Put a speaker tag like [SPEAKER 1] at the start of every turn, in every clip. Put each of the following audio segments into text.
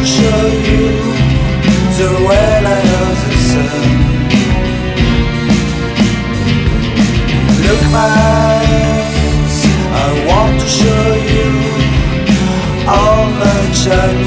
[SPEAKER 1] to show you the way. Look my eyes, I want to show you all my child.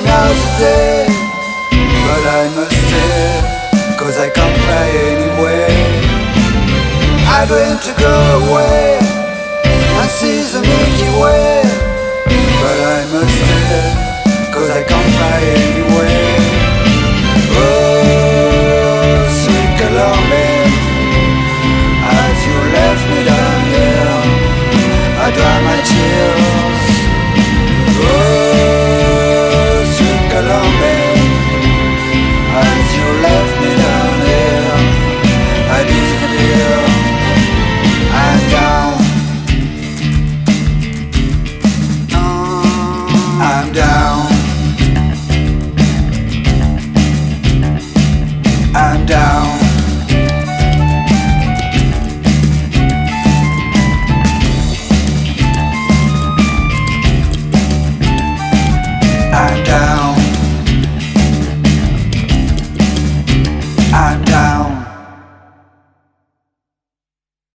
[SPEAKER 1] agnostic But I must a Cause I can't fly anyway I'm going to go away. And see the Milky Way.